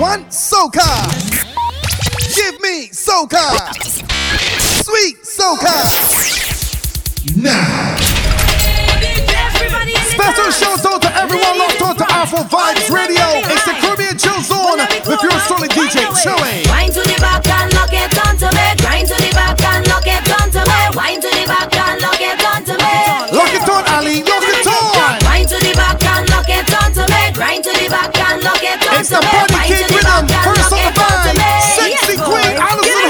One soca. Give me soca. Sweet soca. Now. Special shout out to everyone locked on to Afro Vibes Radio. It's the Caribbean Chill Zone with your solid DJ Chilly. It's the Bunny King Rhythm, first on the vine. Sexy Queen, Allison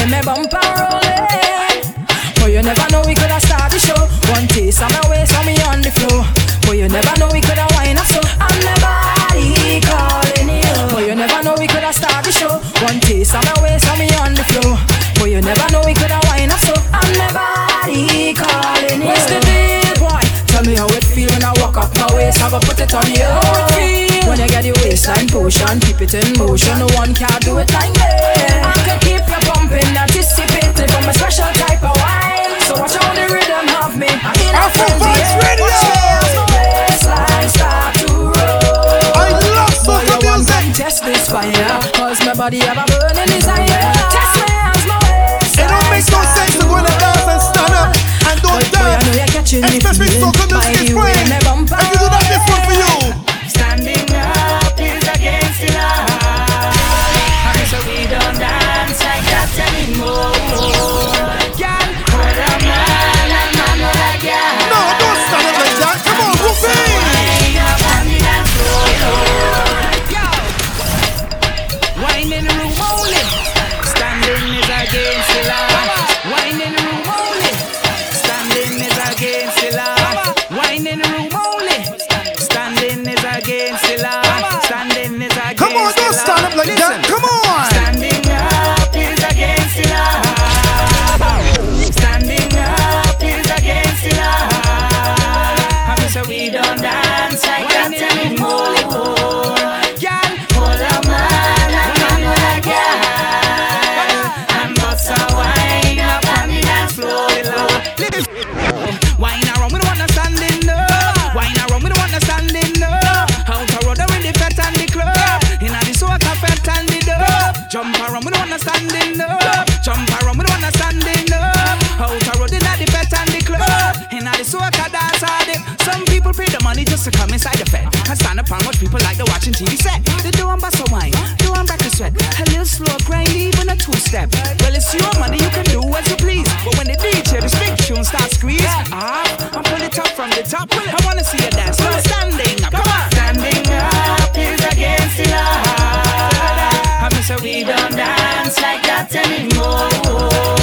you never know we coulda started the show. One taste on my waist on me on the floor. But you never know we coulda wind up so. I'm nobody calling you. But you never know we coulda started the show. One taste on my waist on me on the floor. But you never know we coulda wind up so. I'm nobody calling you. What's the deal, boy? Tell me how it feel when I walk up my waist. I go put it on you. It when you get the waistline potion, keep it in motion. No one can do it like me. I can keep you pumping, anticipating from a special type of so watch how the rhythm of me. I'm in a frenzy. Radio. Watch me as my waistline start to roll. I love soca music. test this fire Cause my body have a burning desire Test me as my waistline It don't make no sense to go in the dance and stand up and don't But boy, I know dance. Especially soca music is the way playing. me bumper. If you do that, this one for you. Standing up is against the law. And so we don't dance like that anymore. Wine in the room only. Standing is against the law. Wine in the pay the money just to come inside the fete and stand up and watch people like the watching TV set. They do 'em bust a wine, do 'em back a sweat. A little slow grind, even a two step. Well, it's your money, you can do as you please. But when the DJ, the big tune starts squeeze, ah, I'm pull it up from the top. I wanna see you dance. No standing up, come on. Standing up is against the law. I'm so we don't dance like that anymore.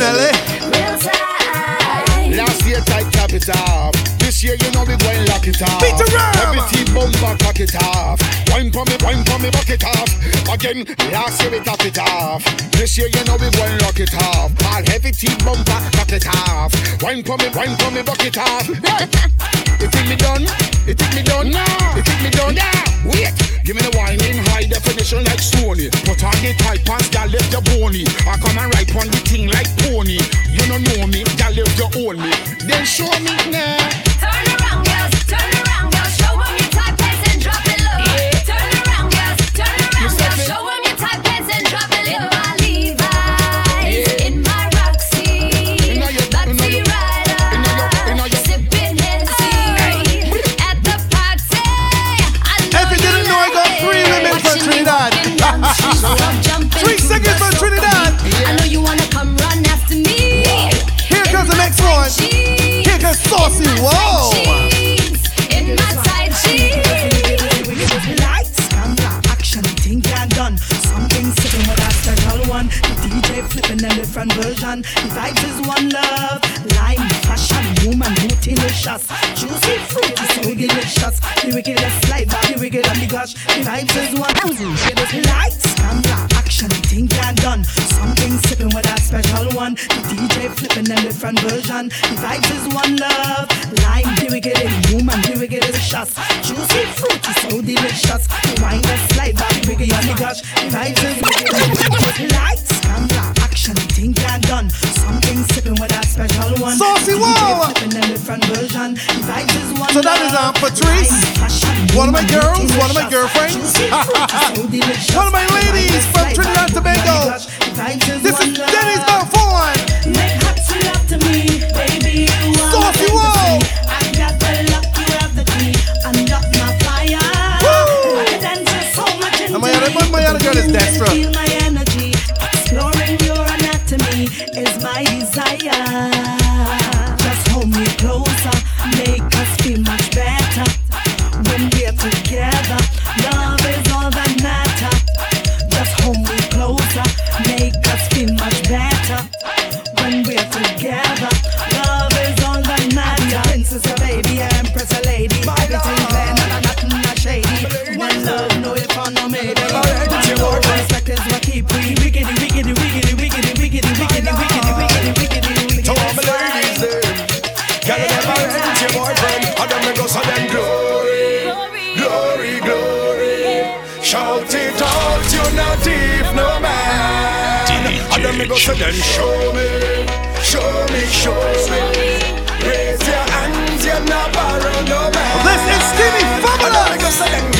Like, Chanel. real. Last year tight top it off. This year you know we going lock it off. Beat the ram. Everything bumper cock it off. Wine for me, wine for me, buck it off. Again, last year we top it off. This year you know we going lock it off. All heavy team bumper cock it off. Wine for me, wine for me, buck it off. You think me done? You think me done? No. You think me done? Yeah. Wait. Give me the wine in high definition like Sony. Put on the tight pants, girl, left your bony. I come and ride on the thing like pony. You don't know me, girl, left your own me. Then show me now. Turn Here comes Saucy. Action, done. With a special one. The DJ flipping a different version. The vibes is one love. Lime, woman, delicious. Juicy, fruity, so delicious. The wickedest life, the wicked and the gosh. The vibes is one. Lights, camera, action, thing can done. Something sipping with a special one. The DJ flipping a different version. The vibes is one love. Lime, the wicked and woman, the wicked delicious. Juicy, fruity, so delicious. The wine that's light, the wicked and the gosh. The vibes is wicked. Lights, camera, action, thing can done. Something sipping with a special one. Saucy, The whoa. DJ flipping a different version. Is one So that is, um, Patrice, one of my girls, one of my girlfriends. Juicy, fruity, so delicious. One of my ladies from Trinidad and the wicked and the Tobago. gosh. The vibes is This is one love. Denny's Belfort. Make hot to love to me, baby. You are Saucy my I got the luck, you have the key. Unlock my fire. Woo. I can dance so much And my other- my other girl is Destra. me go show me, show me, show me. Raise your hands, you're not borrowed no man. This is Stevie Fabulous.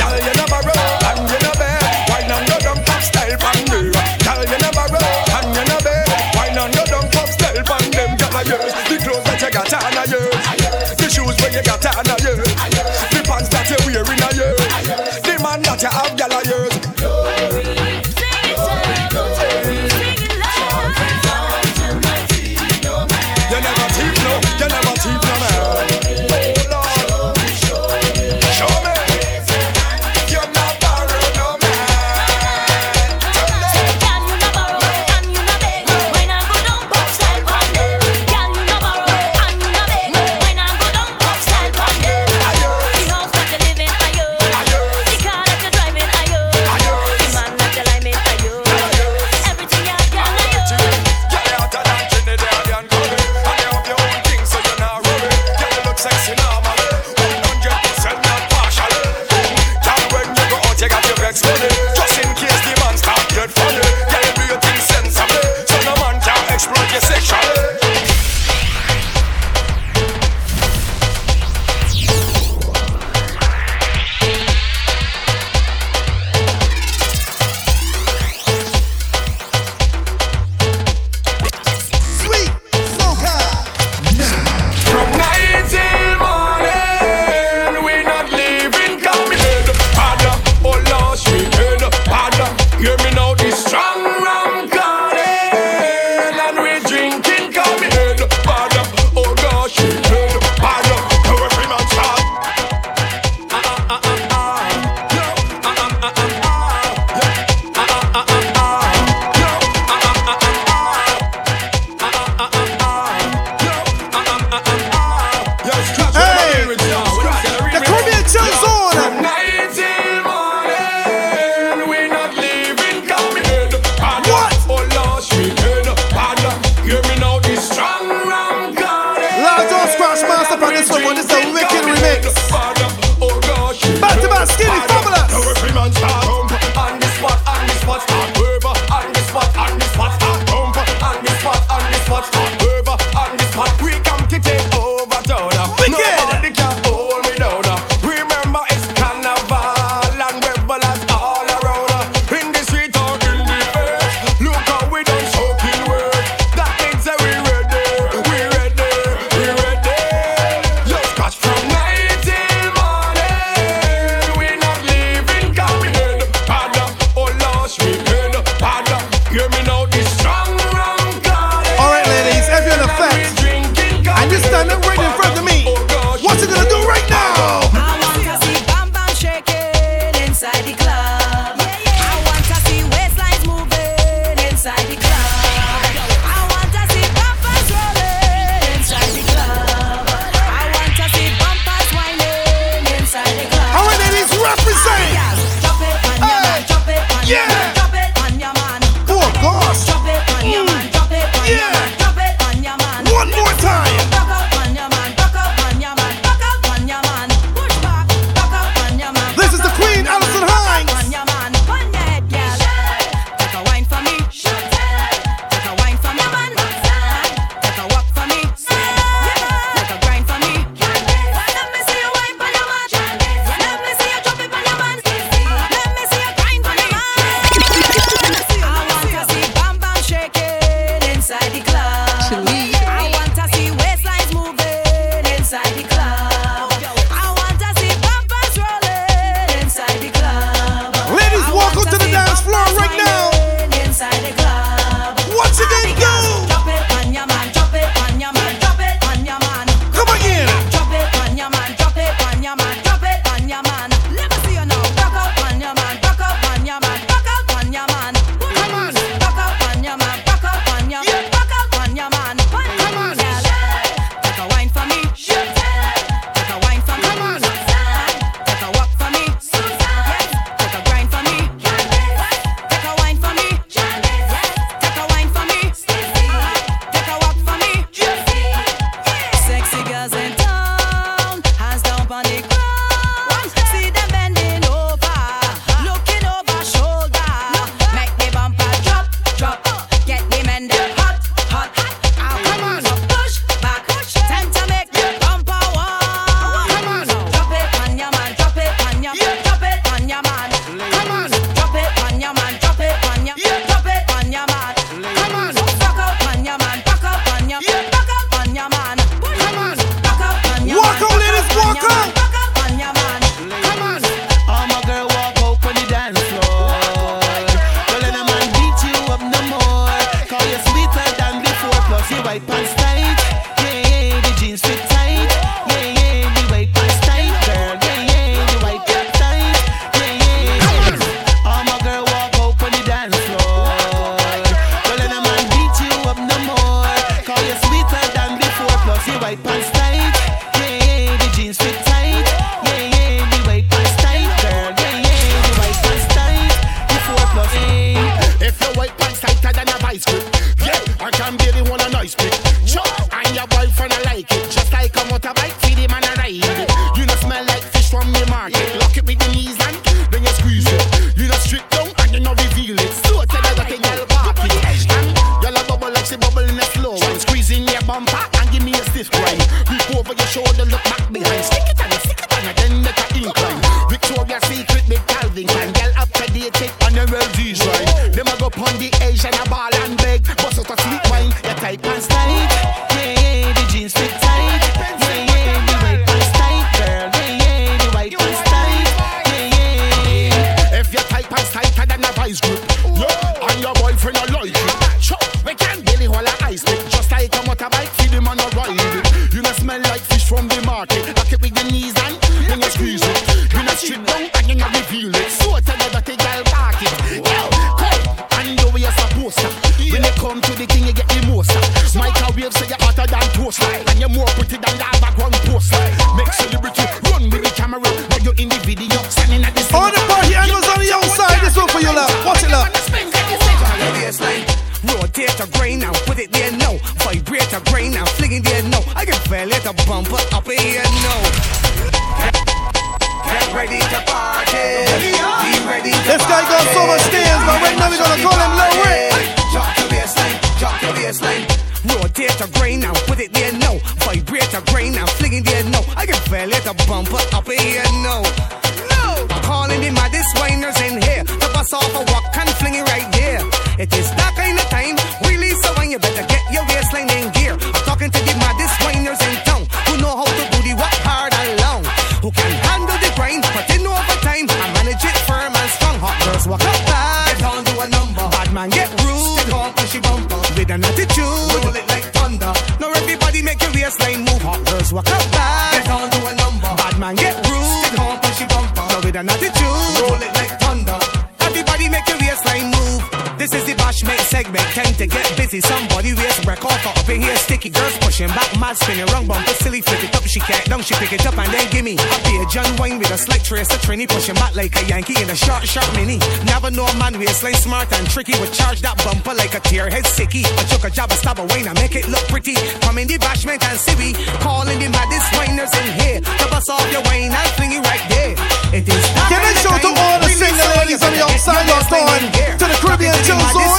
Come, she pick it up and then gimme. A page and wine with a slight trace of Trini. Pushing back like a Yankee in a short, short mini. Never know a man waistline smart and tricky. Would charge that bumper like a tearhead sicky. I took a job, a stab a wine, I make it look pretty. Come in the bashment and see we calling the maddest winers in here. The bust off your wine and fling it right there. It is Give it show to all the single ladies on the outside, your on. To the Caribbean chill zone.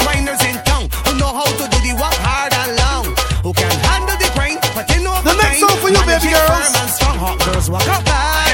Who know how to do the one? you, baby girls. Girls walk up by.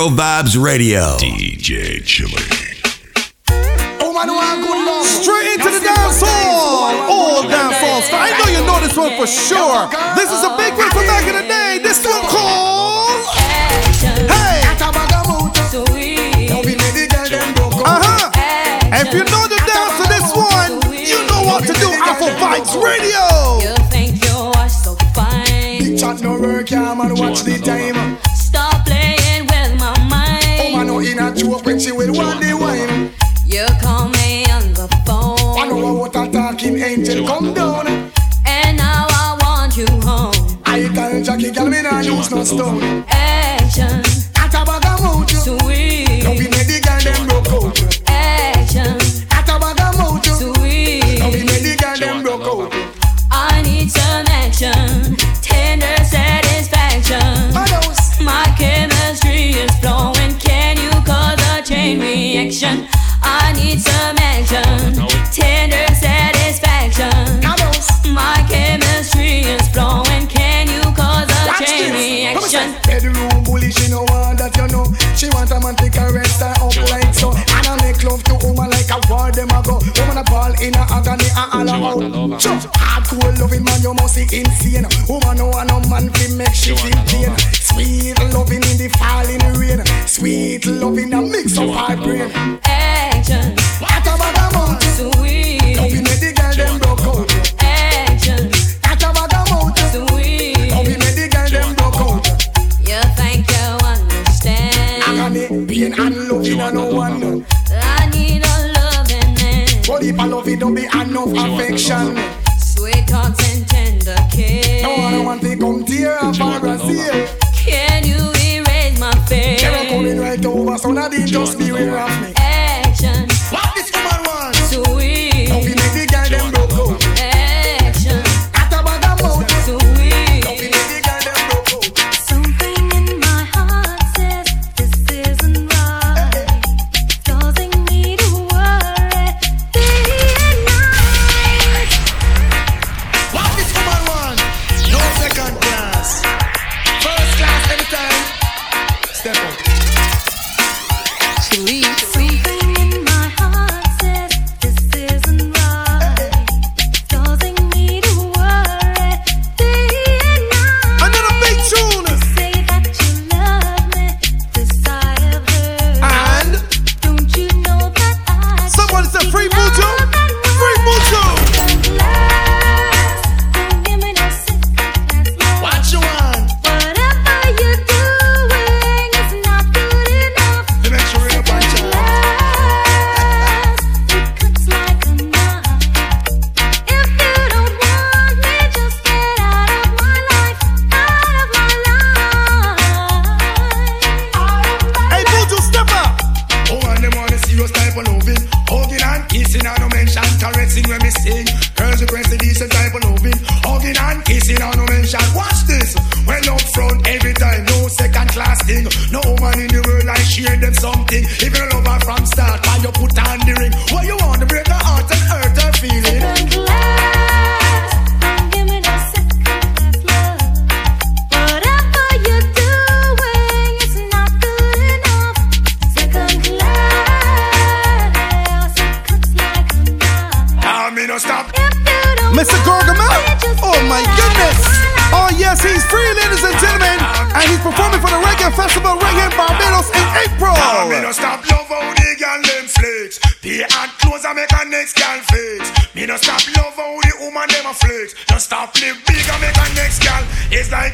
Afro Vibes Radio. DJ Chilly. Straight into the dance hall. All dance halls. I know you know this one for sure. This is a big one from back in the day. This one called. Hey! Uh huh. If you know the dance to this one, you know what to do. Afro Vibes Radio. You think you're so fine. Big chat no work, yeah, man. Watch the time. you come down. And now I want you home. I can't jockey, girl, me nah use no stone. in a agony and all alone. Hardcore loving man, you must be insane. Woman, no one, no man can make she feel pain. Sweet loving in the falling rain. Sweet loving a mix of our brain. Be enough affection. Sweet talks and tender care. No one want to come tear up our Brazil. Can you erase my fear? They're coming right over, so now they just beware of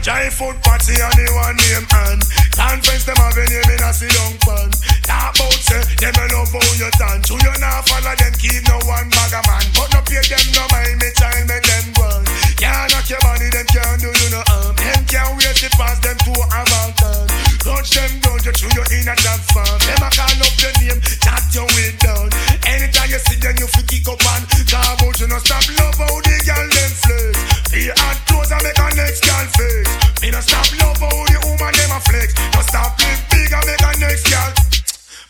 giant food party and the one name and conference them have a name in a sit down pan. Talk about say them a love how you done. True you not follow them keep no one bag a man, but no pay them no mind me child make them run. Can't knock your body them can't do you no harm. Them can't wait to pass them to a mountain. Touch them down, you through your inner job farm. Them a call up your name, chat your way down. Anytime you see them, you fi kick up and come out. You no stop love how the girl them flex. The hot clothes make a next girl flex. Me no stop love how the woman them a flex. No stop live big make a next girl.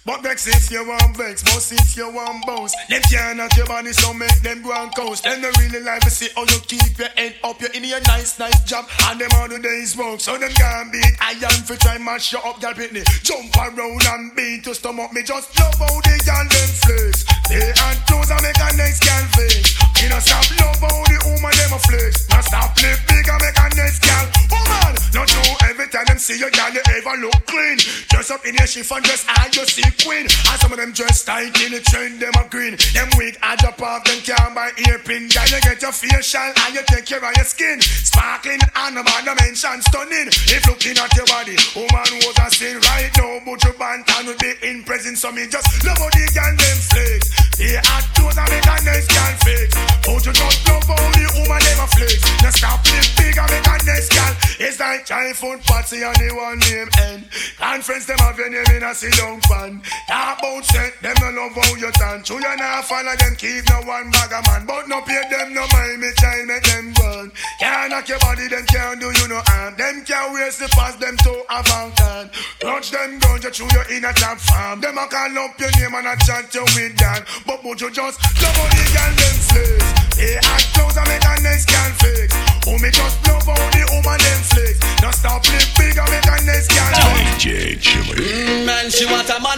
But vex if you want vex, most if you want bounce. Them can't knock your body, so make them go and coast. Them no really like to see how you keep your head up. You're in your nice, nice job, and them all the days work. So them can't beat iron for try mash you up, girl pitney. Jump around and beat to stomach me. Just love how the girl them flex. They and clothes and make a next girl flex. No stop love the woman them a flex. Stop live big make a next girl. Woman, not true every time see you, girl, you ever look clean. Dress up in your chiffon dress and you see queen. And some of them dress tight in the trend, them a green. Them weak, I drop off, them can't buy earpin. Girl, you get your facial and you take care of your skin. Sparkling man mention stunning. If looking at your body, woman was a sin right now. But your bantan would be in presence, so me just love how the girl them flex. They hot clothes and make a nice girl fix. But you just love how the woman a flex. Now stop live big make a nice girl. It's like giant food party and the one name end. Conference them have your name in a sit down fan. Talk about set, them no love how you done. True you not follow them, keep no one bag a man. But no pay them no mind, me child make them run. Can't knock your body, them can't do you no harm. Them can't waste the pass them to a fountain. Touch them guns, you through your inner top farm. Them a call up your name and a chat you with Dan. But would you just love how the girl them flex?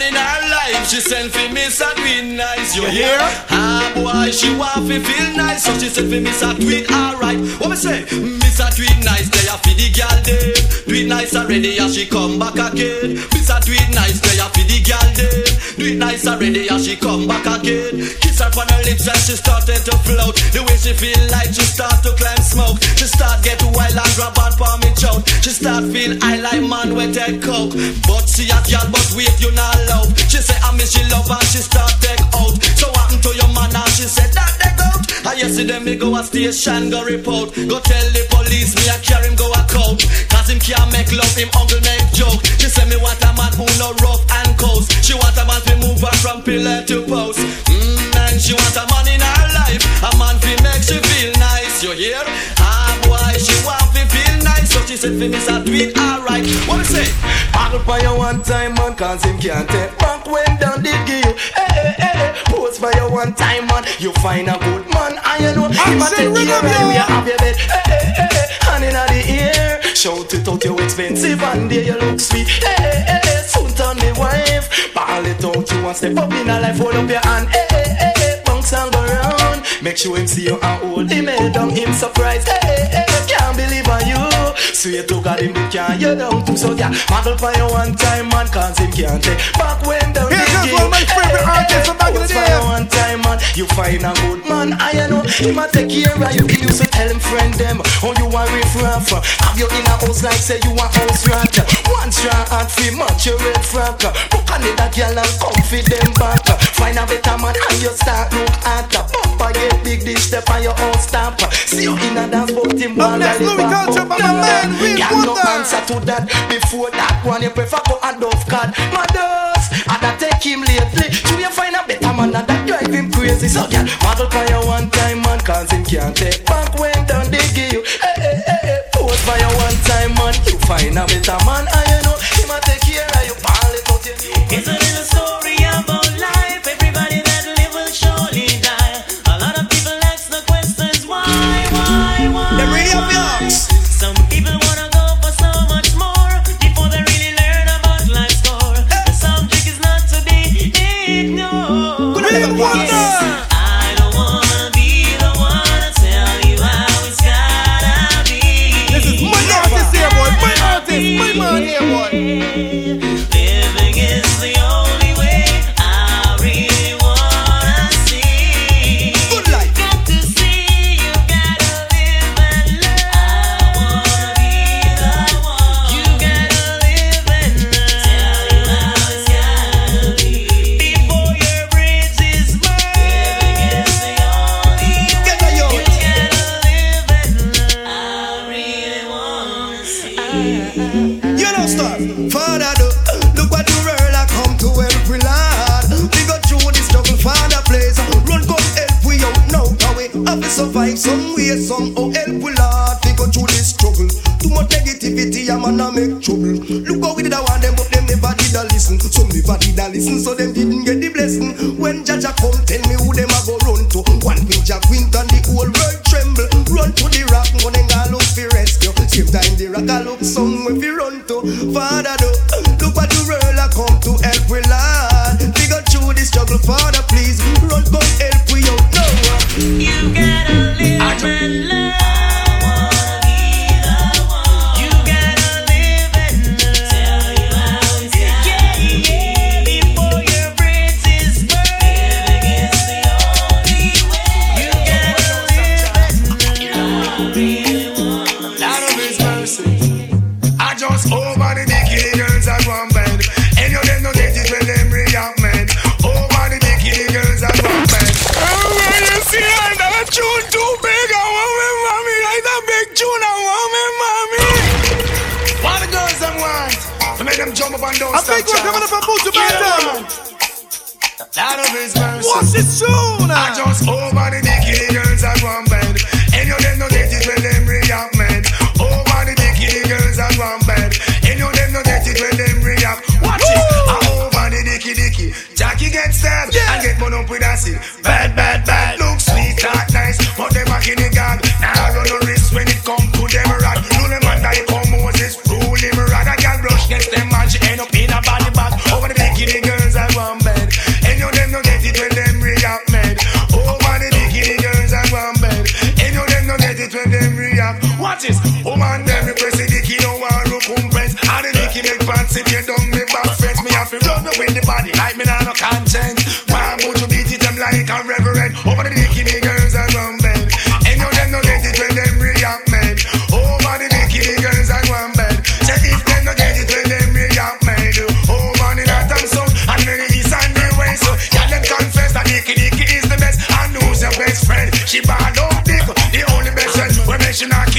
In her life. She send for me so tweet nice. You hear? Ah boy, she want fi feel nice, so she send for me so tweet alright. What me say? Miss a tweet nice, they a fi the girl dem. Tweet nice already, and she come back again. Miss a tweet nice, they a fi the girl dem. Do it nice already as she come back again. Kiss her on her lips and she started to float. The way she feel like she start to climb smoke. She start get wild and grab on for me choke. She start feel I like man with take coke. But she a girl but wait you not love. She say I miss she love and she start take out. So what happened to your man and she said that they out. I yesterday me go a station go report. Go tell the police me I carry him go a court. Cause him can't make love him uncle make joke. She say me want a man who no rough and coast. She want a man to move her from pillar to post. Mmm and she want a man in her life. A man fi make she feel nice. You hear? Ah boy she want fi feel nice. So she said fi me start do it alright. What me say? Paddle for you one time, man, cause him can't take back when down did give you. Hey, hey, hey, pose for you one time, man. You find a good man, and you know him a Action take care of you. have your bed, hey, hey, hey, hey, hand in the ear. Shout it out, you expensive, and there you look sweet. Hey, hey, hey, Ball it out, you want step up in a life, hold up your hand. Hey, hey, hey, hey, bounce and go round. Make sure him see you and hold him head down, him surprise Hey, hey, hey, can't believe on you. Sweet look at him, they can't you down too. So yeah, model for you one time, man, cause him can't take back when down Here the comes one of my favorite artists from back in the day. you one time, man, you find a good man. I know him a take care of you. He used to tell him friend them, oh you a riff raff. Have you in a house like say you a house rat. One strong heart free match your red frack. Book on that girl and comfy them back. Find a better man and you start look at. Papa get big dish step on your own stamp. See you in a dance but him next, like the back up. my man, Real Girl, no Wonder. answer to that. Before that one, you prefer go a dove card. Mothers, I that take him lately. So you find a better man and that drive him crazy. So girl, model for you one time, man, cause him can't take back when done they give you. Hey, hey, hey, hey, pose for you one time, man. You find a better man, and you know Father do,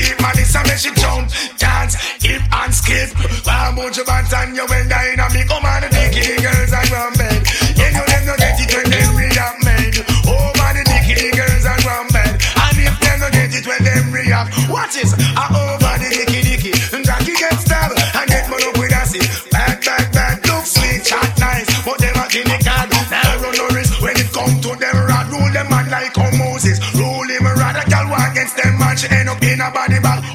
keep money, so me she jump, dance, hip and skip. One bunch of bands and you will die in a me come on the girls and run bed. You know them no get it when them react made. Oh man, the dicky girls and run bed. And if them no get it when them react, what is a over she end up in a body bag.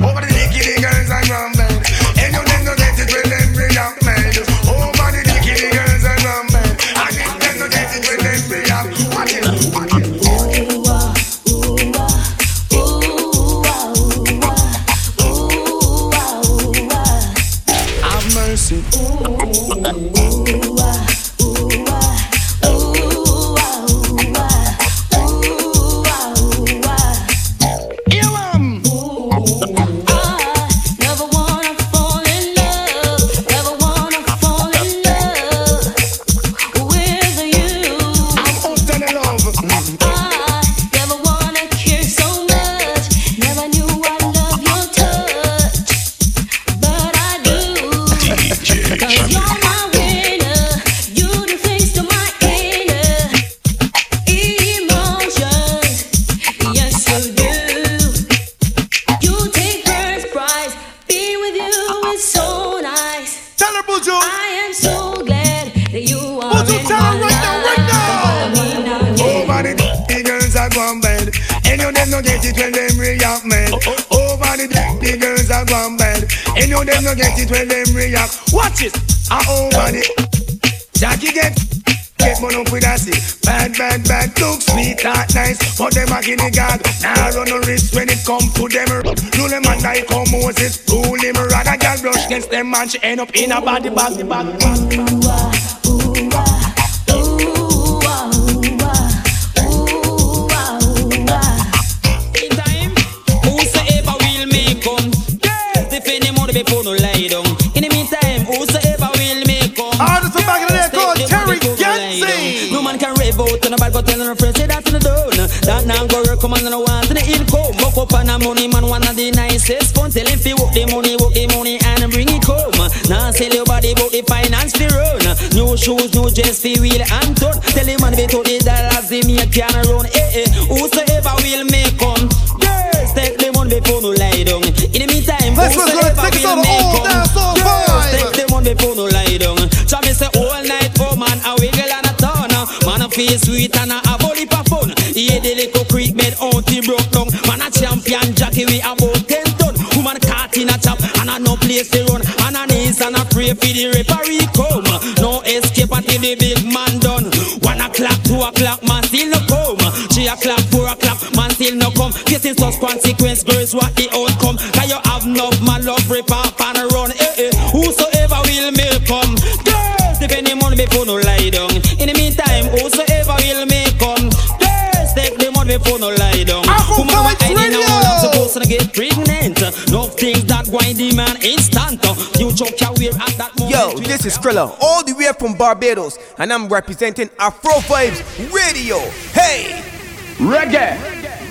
It when them react. Watch it. I own money. Jackie get get money up with see. Bad, bad, bad, look sweet, that nice. But them a guinea gag. Now run no risk when it come to them. Rule them and like how Moses. Rule him rather girl brush against them man. She end up in a body bag, the bag, bag. Before no lie down. In the meantime, whosoever will make come. Artist from back in the day called Terror Fabulous. No man can rave out on a bad but tell her friends say that in the down. That now go work, come on and want to the income. Buck up on the money, man, one of the nicest fun. Tell him fi work the money, work the money and bring it home. Now sell your body, but the finance fi run. New shoes, new dress fi wheel and turn. Tell him man, be to the dollars, they make can run. Eh eh, whosoever This was gonna take us will on the make old come. dancehall Girls, vibe. take the money before no lie down. Me say all night, oh man, a wiggle and a turn. Man a feel sweet and a have a lip of fun. Yeah, the little creek made out he broke down. Man a champion jockey we about ten ton. Woman caught in a chop and a no place to run. And a knees and a pray for the referee come. No escape until the big man done. One o'clock, two o'clock, man still no come. Three o'clock, four o'clock, still no come. Facing such consequence, girls, what the outcome? Can you have enough man love rip off and run? Eh eh, whosoever will make come. Girls, if any money before no lie down. In the meantime, whosoever will make come. Girls, take the money before no lie down. Woman, when I didn't know I'm supposed to get pregnant. No things that wind the man instant. You choke your wear at that moment. Yo, this is Skrilla, all the way from Barbados, and I'm representing Afro Vibes Radio. Hey! Reggae! I've been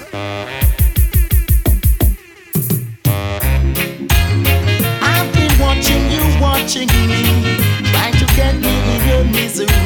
watching you, watching me, trying to get me in your misery.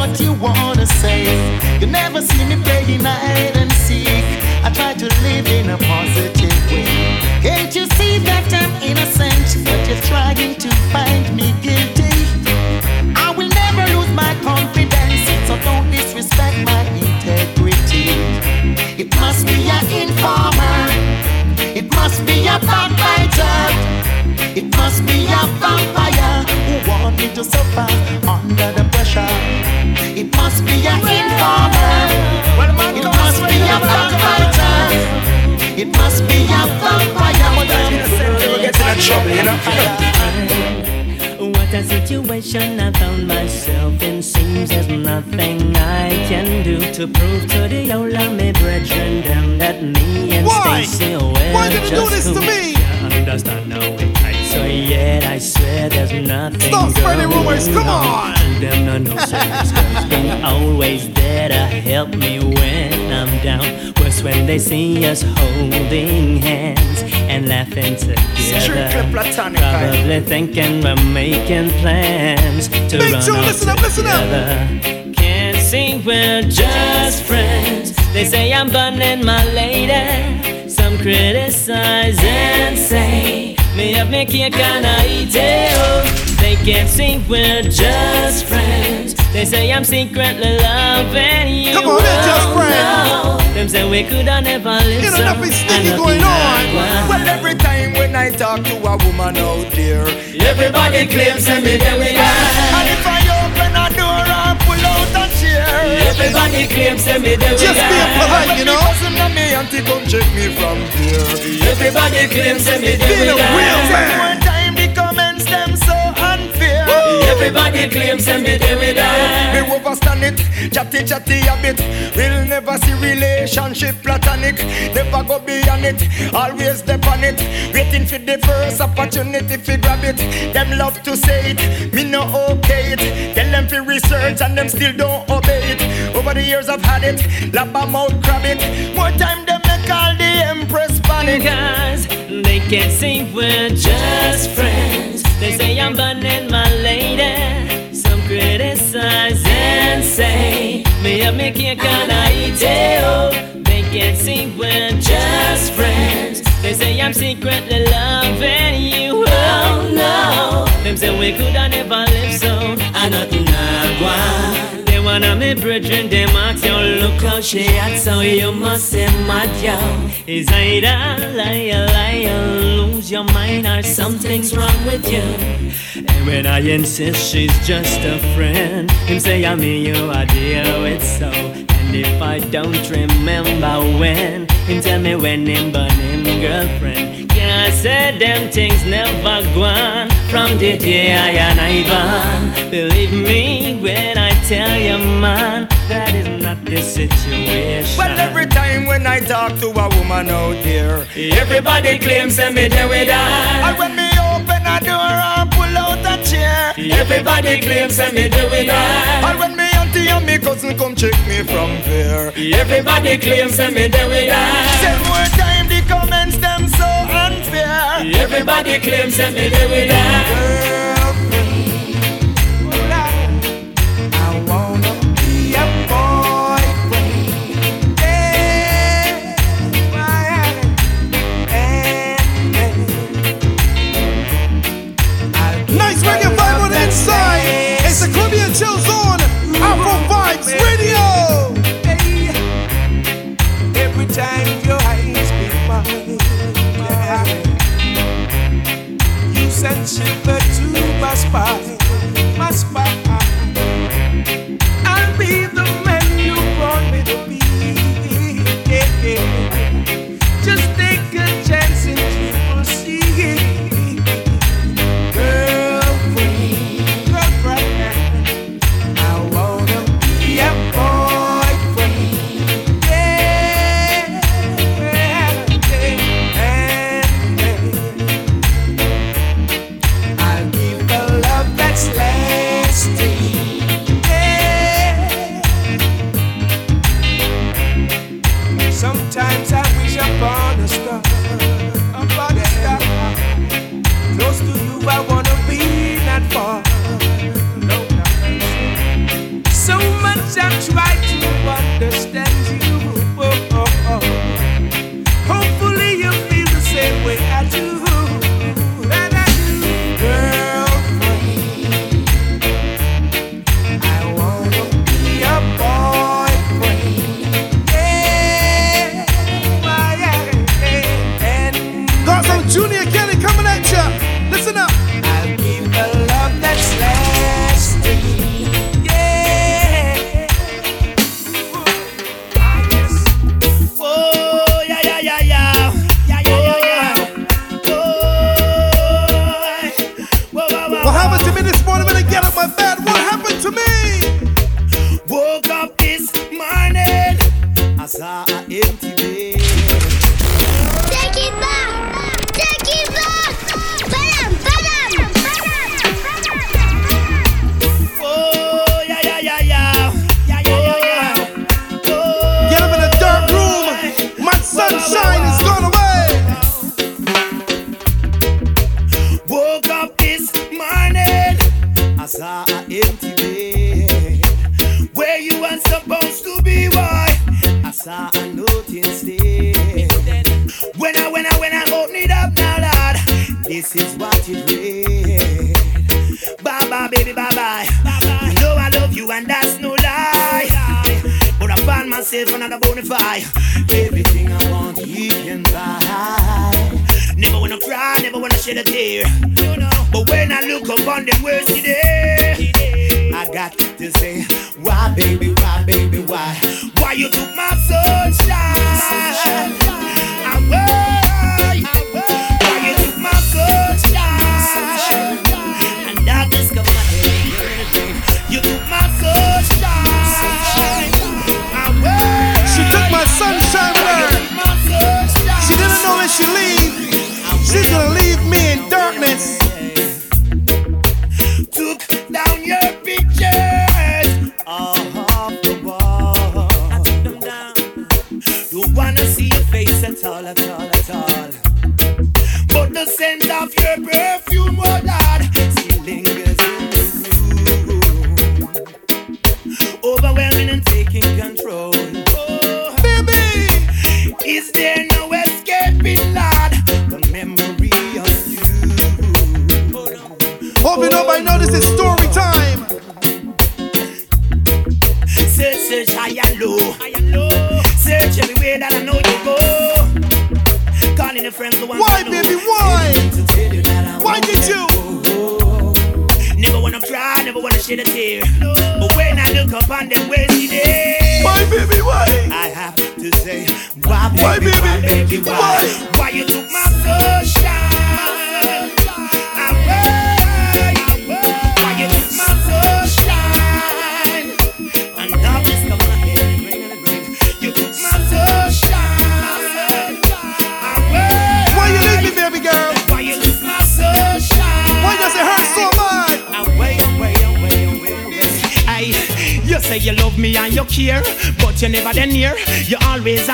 What you wanna say. You never see me playing hide and seek. I try to live in a positive way. Can't you see that I'm innocent, but you're trying to find me guilty? I will never lose my confidence, so don't disrespect my integrity. It must be an informer. It must be a backbiter. It must be a vampire who want me to suffer under the pressure. It must be an informer. It must be a backbiter. It must be a vampire. We're getting in trouble, you know. What a situation I found myself in. Seems there's nothing I can do to prove to the whole of me brethren them that me and Why? Stacy well Why did you do just this to me? Yeah, understand now it right. So yet I swear there's nothing Stop spreading rumors, come on. Them no no service girls been always there to help me when I'm down. Worse when they see us holding hands and laughing together. Probably thinking we're making plans to Big run Joe, off listen up, listen up. Can't see we're just friends. They say I'm burning my lady. Some criticize and say me up me cake and I eat it. Oh, They can't see we're just friends. They say I'm secretly loving you. Come on, they're oh, just Oh, friends. no. Them say we could have never lived You know, nothing sneaky going on. Well, every time when I talk to a woman out there, Everybody claims that me there we and Everybody claims that me there we Just being polite, you know. Everybody Listen to me, auntie, come check me from here. Everybody claims that me there we a real man. One time the comments them so unfair. Everybody claims that me there we die. Me overstand it, chatty chatty a bit. We'll never see relationship platonic. Never go beyond it, always dep on it. Waiting for the first opportunity to grab it. Them love to say it, research and them still don't obey it. Over the years I've had it, lap grab it. More time them the empress panic. They can't see we're just friends. They say I'm burning my lady. Some criticize and say me up me eat. Oh, they can't see we're just friends. They say I'm secretly loving you. Oh no, them say we could have never live so. I nothing agua. They wanna me brethren, them ask you look how she acts, so you must say mad yo. Is either liar, liar, lose your mind, or something's wrong with you. And when I insist she's just a friend, him say I'm me, you I deal with so. And if I don't remember when, him tell me when him burn him girlfriend. Can't say them things never gone from the day I and Ivan. Believe me when I tell you, man, that is not the situation. Well, every time when I talk to a woman out there, Everybody claims that me there we die. and when me open a door and pull out a chair, Everybody claims that me there we die. and when me auntie and me cousin come check me from there, Everybody claims that me there we die. Say more time the comments them. Everybody claims that me there we die. Gaza empty bonafide. Everything I want, you can buy. Never wanna cry, never wanna shed a tear. But when I look upon them words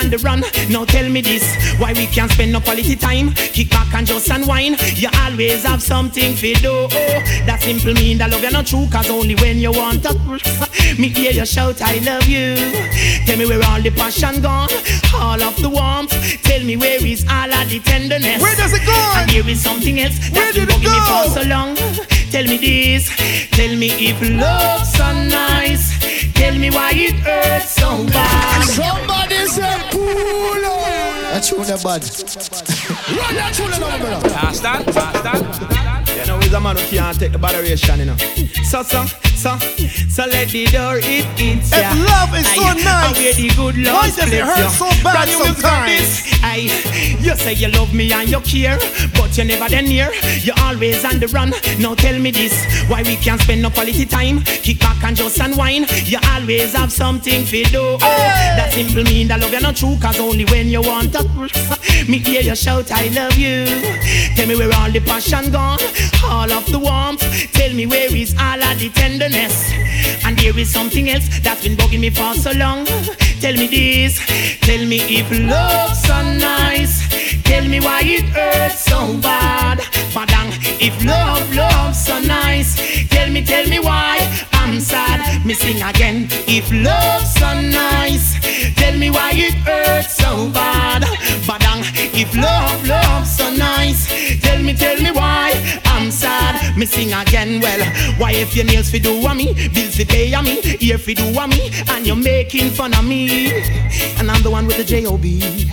on the run. Now tell me this, why we can't spend no quality time? Kick back and just unwind. You always have something to do. That simple mean that love you're not true, cause only when you want to. Me hear you shout, I love you. Tell me where all the passion gone, all of the warmth. Tell me where is all of the tenderness. Where does it go? And here is something else Where been did it me for so long. Tell me this, tell me if love's so nice. Tell me why it hurts so bad. Somebody pull That's tune the bad. Run that tune now, brother. Understand? Understand? You know, he's a man who can't take the botheration, you know. So, so, so, so let the door it hits If ya. love is so Aye, nice, and where the good love why does it splits hurt ya. so bad Brand sometimes? I, you say you love me and you care, but you're never then near. You're always on the run. Now tell me this, why we can't spend no quality time? Kick back and just unwind. You always have something to do. That simple mean that love you not true, cause only when you want to. Me hear you shout, I love you. Tell me where all the passion gone, all of the warmth. Tell me where is all of the tenderness. And there is something else that's been bugging me for so long. Tell me this, tell me if love's so nice. Tell me why it hurts so bad. Madang, if love, love's so nice. Tell me, tell me why I'm sad. Me sing again. If love's so nice, tell me why it hurts so bad. Badang, if love, love's so nice. Tell me, tell me why I'm sad. Me sing again. Well, why if your nails fi do a me, bills fi pay a me, ear fi do a me, and you're making fun of me, and I'm the one with the J-O-B.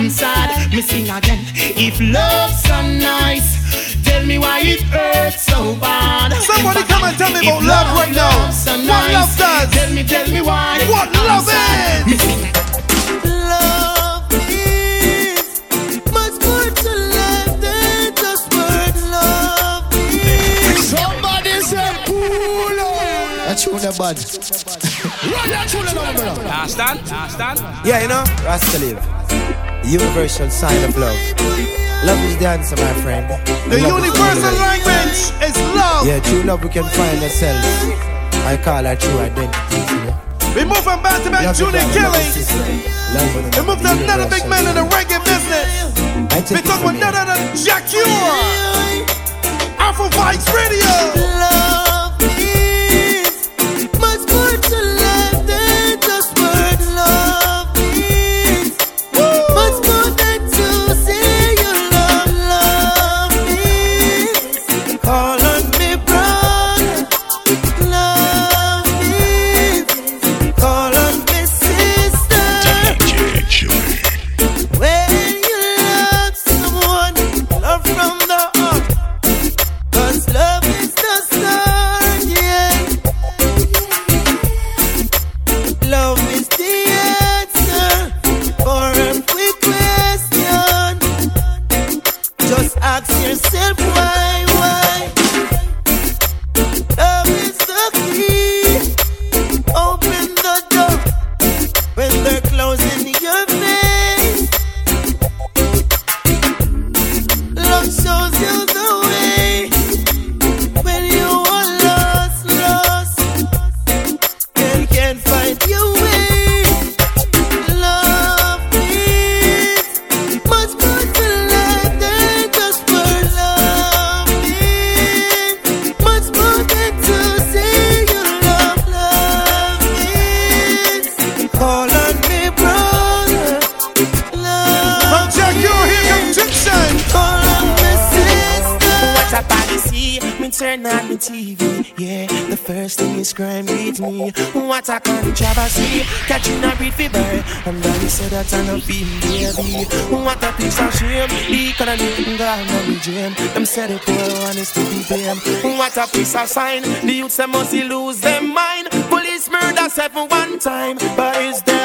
I'm sad. Me sing again. If love's so nice, tell me why it hurts so bad. Somebody come and tell me about love right now. so What love does. Tell me, tell me why. What I'm love sad. is. the bad. Run that tune now, brother. Understand? Understand? Yeah, you know, Rascal Universal sign of love. Love is the answer, my friend. The, the universal language is love. Yeah, true love we can find ourselves. I call her true identity. You? We move from back to back Junior Kelly. We move to another big man in the reggae business. We talk with none other than Jack Afro Vibes Radio. said the poor one is to be blamed. What a piece of sign. The youths must lose their mind. Police murder seven one time, but it's there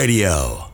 Radio.